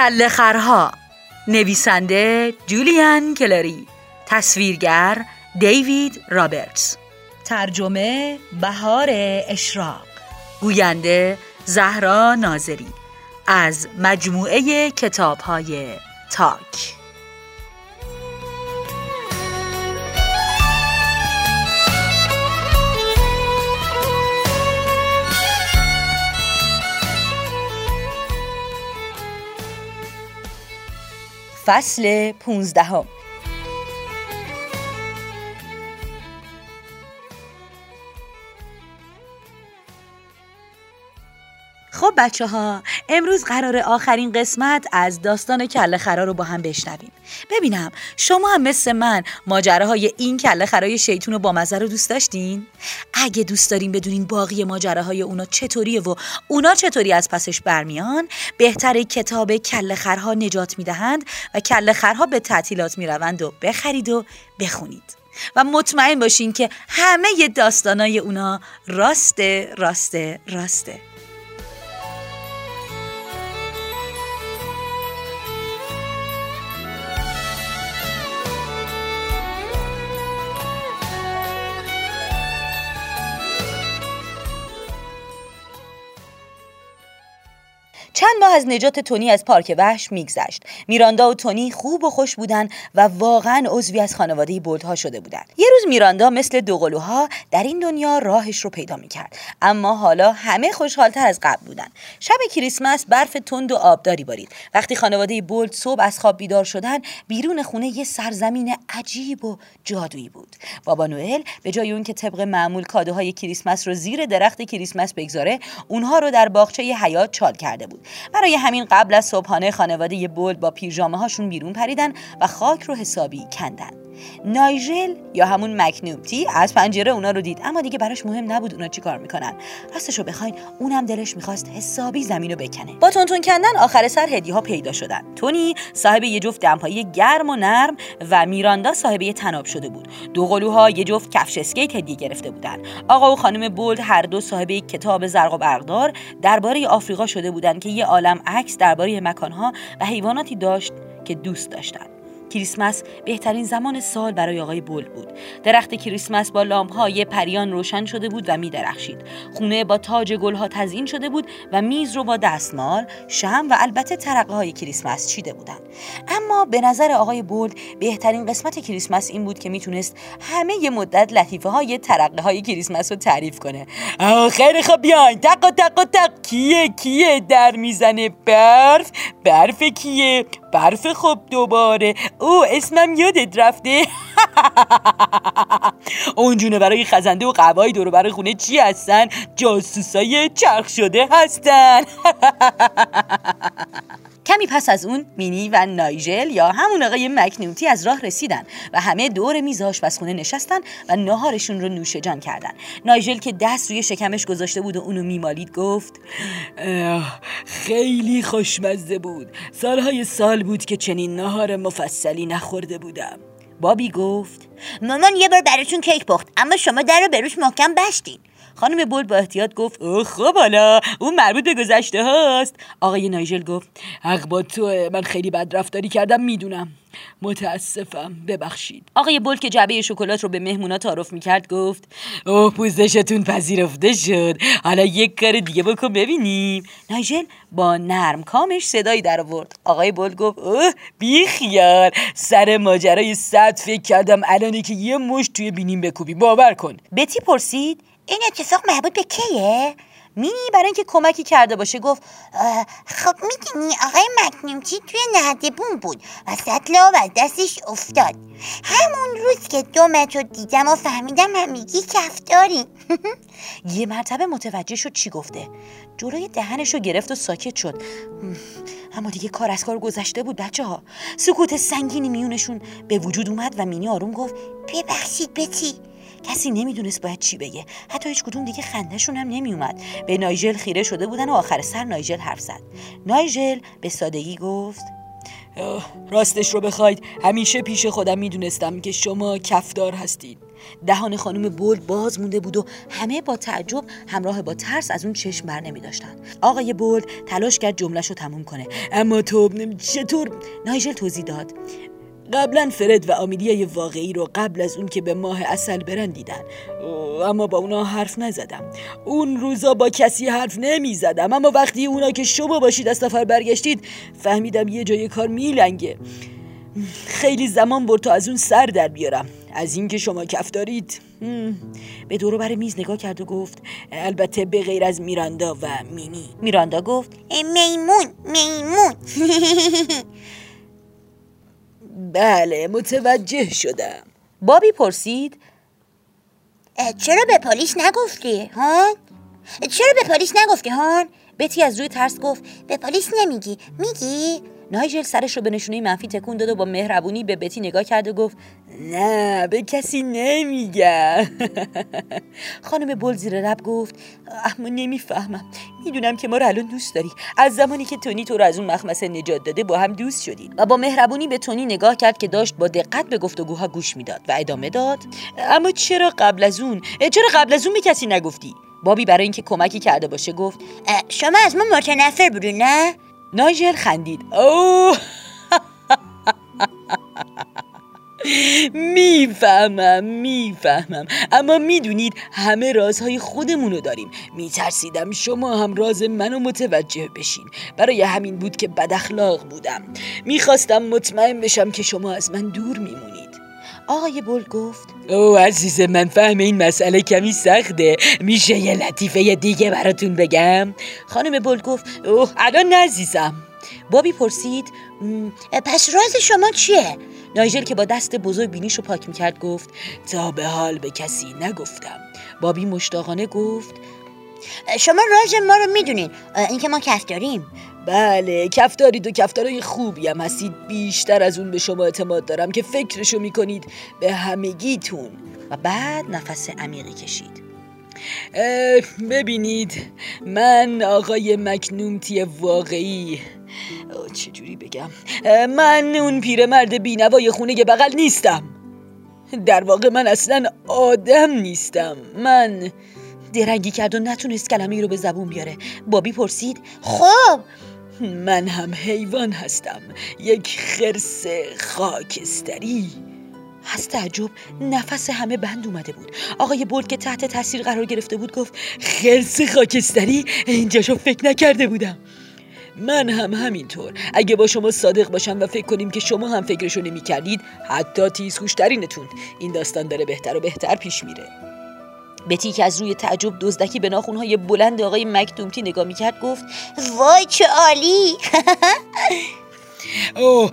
کل خرها نویسنده جولیان کلری. تصویرگر دیوید رابرتس. ترجمه بهار اشراق. گوینده زهرا ناظری. از مجموعه کتاب های تاک. فصل پونزدهم. خب بچه ها امروز قرار آخرین قسمت از داستان کله خرا رو با هم بشنویم. ببینم شما هم مثل من ماجراهای این کله خرای شیطون و با مزه رو دوست داشتین؟ اگه دوست دارین بدونین باقی ماجراهای اونا چطوریه و اونا چطوری از پسش برمیان بهتر کتاب کله خرها نجات می‌دهند و کله خرها به تعطیلات می‌روند و بخرید و بخونید. و مطمئن باشین که همه داستانای اونا راسته راسته راسته. چند ماه از نجات تونی از پارک وحش میگذشت. میراندا و تونی خوب و خوش بودن و واقعا عضوی از خانواده بولدها شده بودند. یه روز میراندا مثل دوقلوها در این دنیا راهش رو پیدا می‌کرد. اما حالا همه خوشحالتر از قبل بودن. شب کریسمس برف تند و آبداری بارید. وقتی خانواده بولد صبح از خواب بیدار شدن بیرون خونه یه سرزمین عجیب و جادویی بود. بابا نوئل به جای اون که طبق معمول کادوهای کریسمس رو زیر درخت کریسمس بگذاره اونها رو در باغچه حیات چال کرده بود. برای همین قبل از صبحانه خانواده بولد با پیژامه هاشون بیرون پریدن و خاک رو حسابی کندن. نایژل یا همون مکنوپتی از پنجره اونا رو دید. اما دیگه براش مهم نبود اونا چی کار می‌کنن. راستشو بخواین اونم دلش می‌خواست حسابی زمین رو بکنه. با تونتون کندن آخر سر هدیه ها پیدا شدن. تونی صاحب یه جفت دمپایی گرم و نرم و میراندا صاحب یه تناب شده بود. دو قلوها یه جفت کفش اسکیت هدیه گرفته بودن. آقا و خانم بولد هر دو صاحب یک کتاب زرق و برقدار درباره آفریقا شده بودن که یه عالم عکس درباره مکانها و حیواناتی داشت که دوست داشتن کریسمس بهترین زمان سال برای آقای بول بود. درخت کریسمس با لامپ های پریان روشن شده بود و می درخشید خونه با تاج گل ها تزیین شده بود و میز رو با دستمال شم و البته ترقه های کریسمس چیده بودند. اما به نظر آقای بولد بهترین قسمت کریسمس این بود که می‌تونست همه ی مدت لطیفه های ترقه های کریسمس رو تعریف کنه. خیلی خب بیاین. تق تق تق. کیه کیه در می‌زنه برف؟ برف کیه؟ برف خب دوباره. او اسمم یادت رفته. اونجونه برای خزنده و قوای دورو برای خونه چی هستن؟ جاسوسای چرخ شده هستن. کمی پس از اون مینی و نایجل یا همون آقای مکنوتی از راه رسیدن و همه دور میز آشپزخونه نشستن و ناهارشون رو نوش جان کردن. نایجل که دست روی شکمش گذاشته بود و اونو میمالید گفت خیلی خوشمزه بود. سالهای سال بود که چنین ناهار مفصلی نخورده بودم. بابی گفت مامان یه بار براتون کیک پخت اما شما در رو به روش محکم بستین خانم بولد با احتیاط گفت اوه خب حالا اون مربوط به گذشته هاست. آقای نایجل گفت حق با تو من خیلی بد رفتاری کردم می‌دونم. متاسفم ببخشید. آقای بولد که جعبه شکلات رو به مهمونا تعارف می‌کرد گفت اوه پوزشتون پذیرفته شد. حالا یک کار دیگه بکن ببینیم. نایجل با نرم کامش صدایی در آورد. آقای بولد گفت اوه بی خیال سر ماجرای صد فکر کردم الانی که یه مش توی بینیم بکوبی. باور کن. بتی پرسید این اتفاق مربوط به کیه؟ مینی برای اینکه کمکی کرده باشه گفت خب می‌دونی آقای مکنیمچی توی نردبون بود و سطل آب از دستش افتاد. همون روز که دو متر دیدم و فهمیدم همگی کفتاری یه مرتبه متوجه شد چی گفته. جلوی دهنش رو گرفت و ساکت شد. اما دیگه کار از کار گذشته بود بچه ها. سکوت سنگینی میونشون به وجود اومد و مینی آروم گفت ببخشید بتی کسی نمی‌دونست باید چی بگه. حتی هیچ کدوم دیگه خندهشون هم نمیومد به نایجل خیره شده بودن و آخر سر نایجل حرف زد. نایجل به سادگی گفت راستش رو بخواید. همیشه پیش خودم می‌دونستم که شما کفدار هستید. دهان خانم بولد باز مونده بود و همه با تعجب همراه با ترس از اون چشم بر نمی داشتن. آقای بولد تلاش کرد جملش رو تموم کنه. اما تو چطور؟ نایجل توضیح داد. قبلا فرد و آمیلیای واقعی رو قبل از اون که به ماه اصل برن دیدن اما با اونا حرف نزدم. اون روزا با کسی حرف نمی زدم اما وقتی اونا که شما باشید از سفر برگشتید فهمیدم یه جای کار میلنگه. خیلی زمان برد تا از اون سر در بیارم. از اینکه شما کف دارید. به دورو بر میز نگاه کرد و گفت البته به غیر از میراندا و مینی. میراندا گفت میمون میمون. بله متوجه شدم بابی پرسید چرا به پلیس نگفتی هان؟ چرا به پلیس نگفتی هان؟ بتی از روی ترس گفت به پلیس نمیگی میگی؟ نایجل سرش رو به نشونه منفی تکون داد و با مهربونی به بتی نگاه کرد و گفت نه به کسی نمیگم. خانم بول زیر لب گفت اما نمی‌فهمم. می‌دونم که ما رو الان دوست داری. از زمانی که تونی تو رو از اون مخمسه نجات داده با هم دوست شدید و با مهربونی به تونی نگاه کرد که داشت با دقت به گفتگوها گوش می‌داد و ادامه داد اما چرا قبل از اون چرا قبل از اون به کسی نگفتی؟ بابی برای اینکه کمکی کرده باشه گفت شما از ما متنفر بودین نه؟ نایجل خندید. اوه! می‌فهمم می‌فهمم. اما می‌دونید همه رازهای خودمونو داریم. میترسیدم شما هم راز منو متوجه بشین. برای همین بود که بد اخلاق بودم. می‌خواستم مطمئن بشم که شما از من دور میمونید. آقای بول گفت او عزیز من فهم این مسئله کمی سخته. میشه یه لطیفه دیگه براتون بگم؟ خانم بول گفت اوه الان عزیزم. بابی پرسید پس راز شما چیه؟ نایجل که با دست بزرگ بینیش رو پاک می‌کرد گفت تا به حال به کسی نگفتم. بابی مشتاقانه گفت شما راز ما رو می‌دونین. اینکه ما کف داریم. بله کف دارید و کفتارای خوبی هم هستید. بیشتر از اون به شما اعتماد دارم که فکرشو می‌کنید به همگیتون. و بعد نفس عمیقی کشید. ببینید من آقای مکنومتی واقعی. چجوری بگم؟ من اون پیرمرد بینوای خونه بغل نیستم. در واقع من اصلا آدم نیستم. من درنگی کرد و نتونست کلمه رو به زبون بیاره. بابی پرسید خب من هم حیوان هستم. یک خرس خاکستری. از تعجب نفس همه بند اومده بود. آقای بولد که تحت تاثیر قرار گرفته بود گفت خرس خاکستری؟ اینجاشو فکر نکرده بودم. من هم همینطور. اگه با شما صادق باشم و فکر کنیم که شما هم فکرشو نمی کردید حتی تیز خوشترینتون این داستان داره بهتر و بهتر پیش میره. بتی که از روی تعجب دزدکی به ناخونهای بلند آقای مکدومتی نگاه می‌کرد گفت وای چه عالی! اوه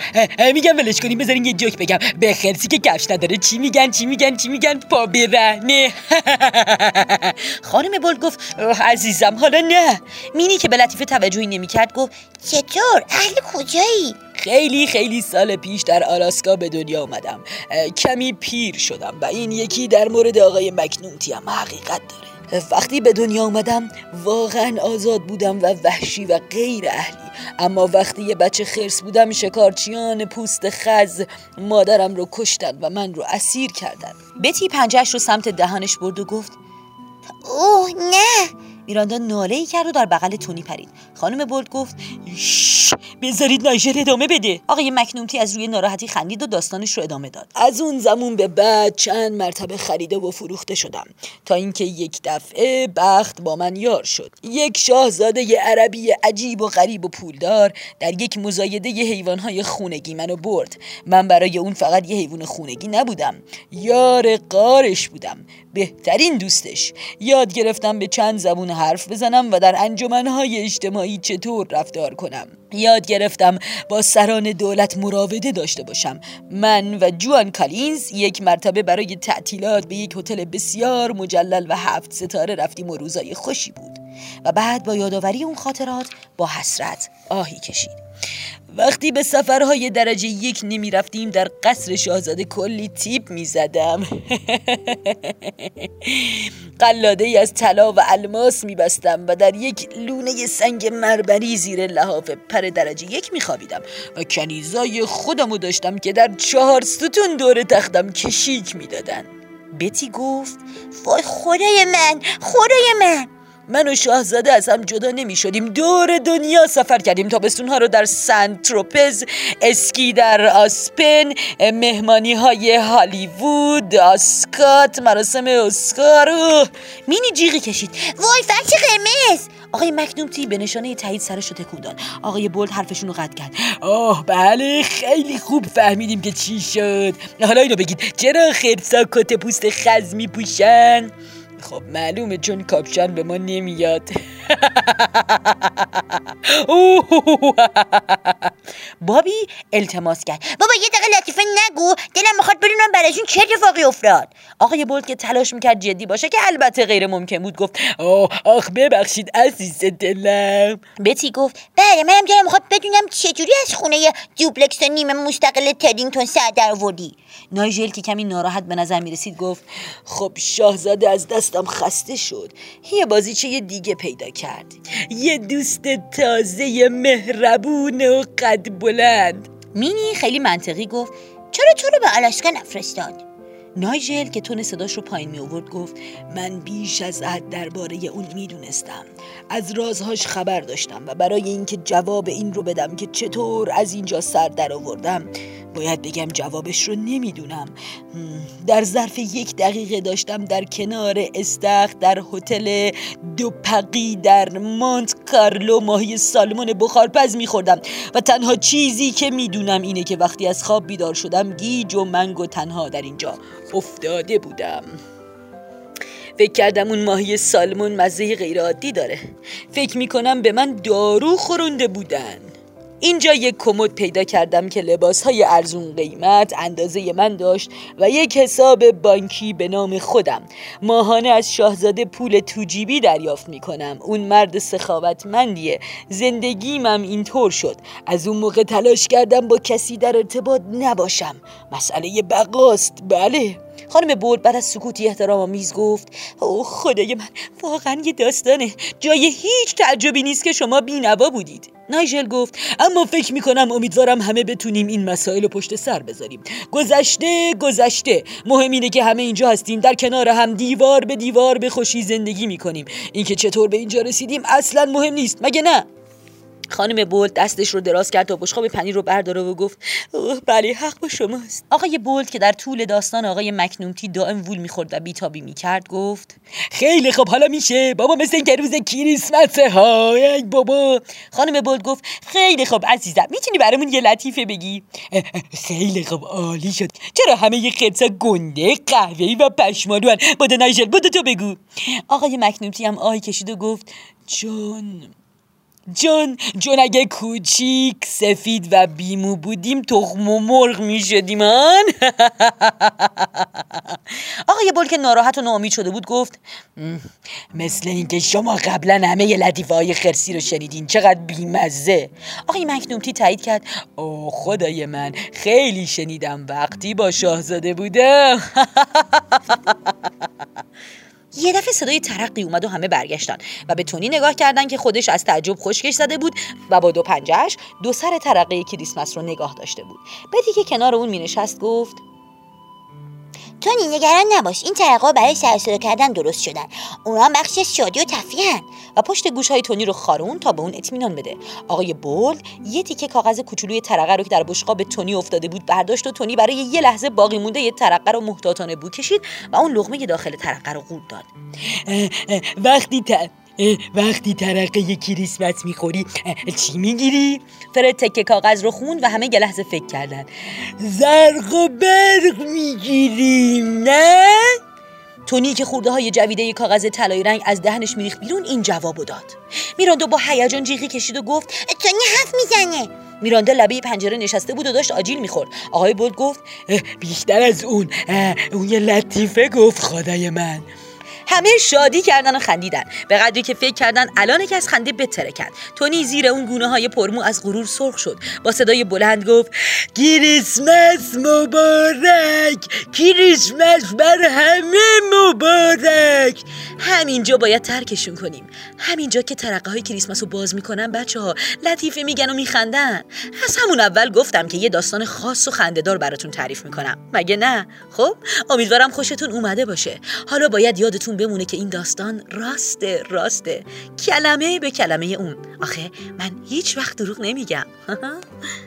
میگم ولش کنیم بذارین یه جوک بگم. به خرسی که کفش نداره. چی میگن چی میگن چی میگن؟ پا برهنه خانم بول گفت عزیزم حالا نه. مینی که به لطیفه توجهی نمی‌کرد گفت چطور؟ اهل کجایی؟ خیلی خیلی سال پیش در آلاسکا به دنیا آمدم کمی پیر شدم و این یکی در مورد آقای مکنونتی هم حقیقت داره. وقتی به دنیا آمدم واقعا آزاد بودم و وحشی و غیر اهلی. اما وقتی یه بچه خرس بودم شکارچیان پوست خز مادرم رو کشتن و من رو اسیر کردن. بتی پنجهش رو سمت دهانش برد و گفت اوه نه. میراندا ناله ای کرد و در بغل تونی پرید. خانم بولد گفت شش. بذارید نایجل ادامه بده. آقای مکنومتی از روی ناراحتی خندید و داستانش رو ادامه داد. از اون زمان به بعد چند مرتبه خریده و فروخته شدم. تا اینکه یک دفعه بخت با من یار شد. یک شاهزاده عربی عجیب و غریب و پولدار در یک مزایده ی حیوانهای خونگی منو برد. من برای اون فقط یه حیوان خونگی نبودم. یار قارش بودم. بهترین دوستش. یاد گرفتم به چند زبون حرف بزنم و در انجمنهای اجتماعی چطور رفتار کنم. یاد گرفتم با سران دولت مراوده داشته باشم. من و جوان کالینز یک مرتبه برای تعطیلات به یک هتل بسیار مجلل و هفت ستاره رفتیم و روزای خوشی بود. و بعد با یادآوری اون خاطرات با حسرت آهی کشید. وقتی به سفرهای درجه یک نمی رفتیم در قصر شاهزاده کلی تیپ می زدم. قلاده ای از طلا و الماس می بستم و در یک لونه سنگ مربری زیر لحاف پر درجه یک می خوابیدم و کنیزای خودمو داشتم که در چهار ستون دور تختم کشیک می دادن. بتی گفت وای خدای من خدای من! من و شاهزاده از هم جدا نمی شدیم دور دنیا سفر کردیم. ها رو در سنت تروپز اسکی در آسپن مهمانی های هالیوود آسکات مراسم اسکار. مینی جیغی کشید. وای فرش قرمز. آقای مکنومتی به نشانه تایید سرش رو تکون آقای بولد حرفشون رو قطع کرد. آه بله خیلی خوب فهمیدیم که چی شد. حالا اینو بگید. چرا خرسا کت پوست خز پوشن خب معلومه چون کاپشن به ما نمیاد. بابی التماس کرد. بابا یه دقیقه لطیفه نگو. دلم می‌خواد بدونم براشون چه اتفاقی افتاد؟ آقای بولد که تلاش می‌کرد جدی باشه که البته غیر ممکن بود گفت آه آخ ببخشید عزیز دلم. بتی گفت بله منم دلم می‌خواد بدونم چجوری از خونه دوبلکس نیمه مستقل تدینگتون سر در نایجل که کمی ناراحت به نظر می‌رسید گفت خب شاهزاده از دستم خسته شد. یه بازیچه دیگه پیدا کرد. یه دوست تازه مهربون و قد بلند. مینی خیلی منطقی گفت چرا تو رو به آلاسکا نفرستاد؟ نایجل که تون صداش رو پایین می آورد گفت من بیش از حد درباره اون می‌دونستم. از رازهاش خبر داشتم و برای اینکه جواب این رو بدم که چطور از اینجا سر در آوردم باید بگم جوابش رو نمی‌دونم. در ظرف یک دقیقه داشتم در کنار استخ در هتل دوپقی در مونت کارلو ماهی سالمون بخارپز میخوردم و تنها چیزی که می‌دونم اینه که وقتی از خواب بیدار شدم گیج و منگ و تنها در اینجا افتاده بودم. فکر کردم اون ماهی سالمون مزه غیرعادی داره. فکر می‌کنم به من دارو خورنده بودن. اینجا یک کمد پیدا کردم که لباس های ارزون قیمت اندازه من داشت و یک حساب بانکی به نام خودم. ماهانه از شاهزاده پول توجیبی دریافت می کنم اون مرد سخاوتمندیه. زندگیمم اینطور شد. از اون موقع تلاش کردم با کسی در ارتباط نباشم. مسئله بقاست. بله. خانم بولد بعد از سکوتی احترام آمیز گفت اوه خدای من واقعا یه داستانه. جای هیچ تعجبی نیست که شما بینوا بودید. نایجل گفت اما فکر می‌کنم امیدوارم همه بتونیم این مسائل رو پشت سر بذاریم. گذشته گذشته. مهم اینه که همه اینجا هستیم. در کنار هم دیوار به دیوار به خوشی زندگی می‌کنیم. اینکه چطور به اینجا رسیدیم اصلا مهم نیست. مگه نه؟ خانم بولد دستش رو دراز کرد تا بشقاب پنیر رو برداره و گفت اوه بله حق با شماست. آقای بولد که در طول داستان آقای مکنومتی دائم وول می‌خورد و بیتابی می‌کرد گفت خیلی خوب حالا میشه. بابا مثل اینکه روز کریسمسه. ها بابا. خانم بولد گفت خیلی خوب عزیزم می‌تونی برامون یه لطیفه بگی؟ خیلی خوب عالی شد. چرا همه یه خرسا گنده قهوه‌ای و پشمالو هن بوده نایجل بوده تو بگو. آقای مکنومتی هم آهی کشید و گفت جون جون جون اگه کوچیک سفید و بیمو بودیم تخم و مرغ می شدیم آقای بول که ناراحت و ناامید شده بود گفت مثل اینکه شما قبلا همه لطیفه های خرسی رو شنیدین چقدر بیمزه. آقای مکنومتی تایید کرد. او خدای من خیلی شنیدم وقتی با شاهزاده بودم. یه دفعه صدای ترقی اومد و همه برگشتن و به تونی نگاه کردن که خودش از تعجب خشکش زده بود و با دو پنجهش دو سر ترقه کریسمس رو نگاه داشته بود. بدی که کنار اون مینشست گفت تونی نگران نباش. این ترقه برای سر کردن درست شدن. اونا بخش شادی و و پشت گوش های تونی رو خارون تا به اون اطمینان بده. آقای بولد یه تیکه کاغذ کوچولوی ترقه رو که در بشقاب تونی افتاده بود برداشت و تونی برای یه لحظه باقی مونده یه ترقه رو محتاطانه بو کشید و اون لغمه داخل ترقه رو قورت داد. وقتی وقتی ترقه کریسمس می‌خوری چی می‌گیری؟ فرد تکه کاغذ رو خوند و همه لحظه فکر کردن. زرق و برق می‌گیریم نه؟ تونی که خورده های جویده کاغذ طلایی رنگ از دهنش میریخت بیرون این جوابو داد. میراندو با هیجان جیغی کشید و گفت تونی حرف می‌زنه. میرانده لبه پنجره نشسته بود و داشت آجیل می‌خورد. آقای بولد گفت بیشتر از اون اون یه لطیفه گفت خدای من. همه شادی کردن و خندیدن. به قدری که فکر کردن الان که از خنده بترکد تونی زیر اون گونه های پرمو از غرور سرخ شد. با صدای بلند گفت کریسمس مبارک! کریسمس بر همه مبارک! همینجا باید ترکشون کنیم. همینجا که ترقه های کریسمس رو باز می‌کنن بچه ها لطیفه میگن و میخندن. از همون اول گفتم که یه داستان خاص و خندهدار براتون تعریف می‌کنم. مگه نه؟ خب امیدوارم خوشتون اومده باشه. حالا باید یادتون بمونه که این داستان راسته راسته. کلمه به کلمه اون. آخه من هیچ وقت دروغ نمیگم.